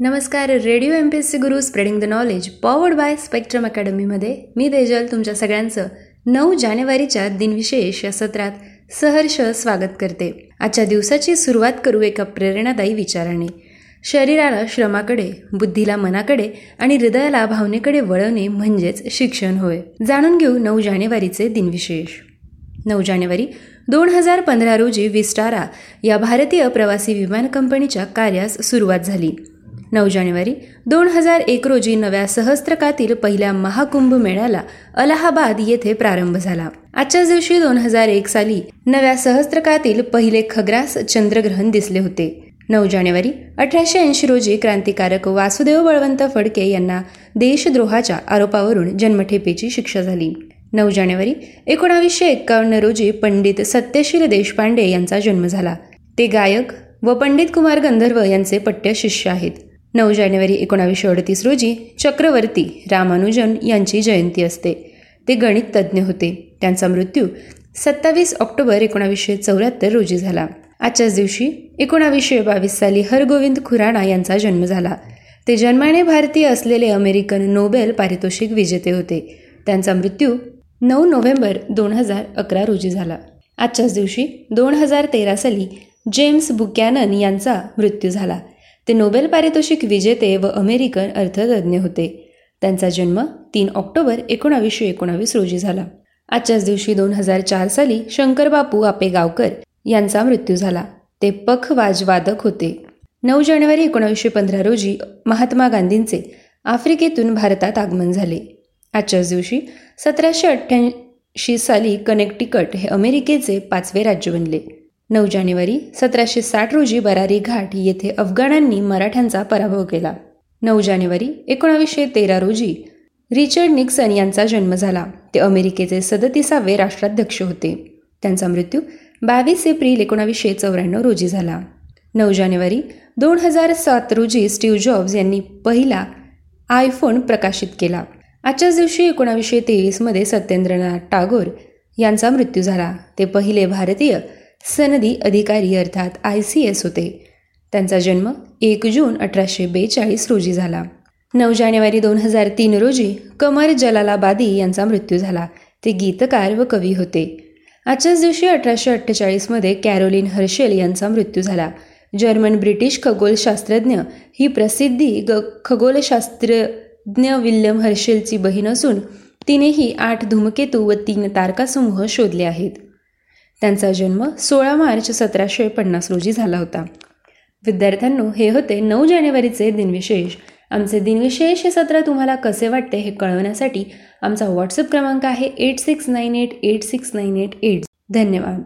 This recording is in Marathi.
नमस्कार radio M P S C Guru spreading the knowledge powered by spectrum अकॅडमीमध्ये मी तेजल तुमच्या सगळ्यांचं नऊ जानेवारीच्या दिनविशेष या सत्रात सहर्ष स्वागत करते. आजच्या दिवसाची सुरुवात करू एका प्रेरणादायी विचाराने. शरीराला श्रमाकडे बुद्धीला मनाकडे आणि हृदयाला भावनेकडे वळवणे म्हणजेच शिक्षण होय. जाणून घेऊ नऊ जानेवारीचे दिनविशेष नऊ जानेवारी दोन हजार पंधरा रोजी विस्टारा या भारतीय प्रवासी विमान कंपनीच्या कार्यास सुरुवात झाली. नऊ जानेवारी दोन हजार एक रोजी नव्या सहस्त्रकातील पहिल्या महाकुंभ मेळ्याला अलाहाबाद येथे प्रारंभ झाला. आजच्याच दिवशी दोन हजार एक साली नव्या सहस्त्रकातील पहिले खग्रास चंद्रग्रहण दिसले होते. नऊ जानेवारी अठराशे ऐंशी रोजी क्रांतिकारक वासुदेव बळवंत फडके यांना देशद्रोहाच्या आरोपावरून जन्मठेपेची शिक्षा झाली. नऊ जानेवारी एकोणावीसशे एक्कावन्न रोजी पंडित सत्यशील देशपांडे यांचा जन्म झाला. ते गायक व पंडित कुमार गंधर्व यांचे पट्ट्य शिष्य आहेत. नऊ जानेवारी एकोणावीसशे अडतीस रोजी चक्रवर्ती रामानुजन यांची जयंती असते. ते गणित तज्ज्ञ होते. त्यांचा मृत्यू सत्तावीस ऑक्टोबर एकोणावीसशे चौऱ्याहत्तर रोजी झाला. आजच्याच दिवशी एकोणावीसशे बावीस साली हरगोविंद खुराणा यांचा जन्म झाला. ते जन्माने भारतीय असलेले अमेरिकन नोबेल पारितोषिक विजेते होते. त्यांचा मृत्यू नऊ नोव्हेंबर दोन हजार अकरा रोजी झाला. आजच्याच दिवशी दोन हजार तेरा साली जेम्स बुकॅनन यांचा मृत्यू झाला. ते नोबेल पारितोषिक विजेते व अमेरिकन अर्थतज्ञ होते. त्यांचा जन्म तीन ऑक्टोबर एकोणावीसशे एकोणावीस रोजी झाला. आजच्याच दिवशी दोन हजार चार साली शंकरबापू आपेगावकर यांचा मृत्यू झाला. ते पखवाजवादक होते. नऊ जानेवारी एकोणावीसशे पंधरा रोजी महात्मा गांधींचे आफ्रिकेतून भारतात आगमन झाले. आजच्याच दिवशी सतराशे अठ्ठ्याऐंशी साली कनेक्टिकट हे अमेरिकेचे पाचवे राज्य बनले. नऊ जानेवारी सतराशे साठ रोजी बरारी घाट येथे अफगाणांनी मराठ्यांचा पराभव केला. नऊ जानेवारी एकोणावीसशे तेरा रोजी रिचर्ड निक्सन यांचा जन्म झाला. ते अमेरिकेचे सदतीसावे राष्ट्राध्यक्ष होते. त्यांचा मृत्यू बावीस एप्रिल एकोणावीसशे चौऱ्याण्णव रोजी झाला. नऊ जानेवारी दोन हजार सात रोजी स्टीव्ह जॉब्स यांनी पहिला आयफोन प्रकाशित केला. आजच्याच दिवशी एकोणावीसशे तेवीसमध्ये सत्येंद्रनाथ टागोर यांचा मृत्यू झाला. ते पहिले भारतीय सनदी अधिकारी अर्थात आय सी एस होते. त्यांचा जन्म एक जून अठराशे बेचाळीस रोजी झाला. नऊ जानेवारी दोन हजार तीन रोजी कमर जलालाबादी यांचा मृत्यू झाला. ते गीतकार व कवी होते. आजच्याच दिवशी अठराशे अठ्ठेचाळीसमध्ये कॅरोलिन हर्शेल यांचा मृत्यू झाला. जर्मन ब्रिटिश खगोलशास्त्रज्ञ ही प्रसिद्धी ग खगोलशास्त्रज्ञ विल्यम हर्शेलची बहीण असून तिनेही आठ धूमकेतू व तीन तारकासमूह शोधले आहेत. त्यांचा जन्म सोळा मार्च सतराशे पन्नास रोजी झाला होता. विद्यार्थ्यांनो हे होते नऊ जानेवारीचे दिनविशेष. आमचे दिनविशेष हे सत्र तुम्हाला कसे वाटते हे कळवण्यासाठी आमचा व्हॉट्सअप क्रमांक आहे eight six nine eight eight six nine eight eight धन्यवाद.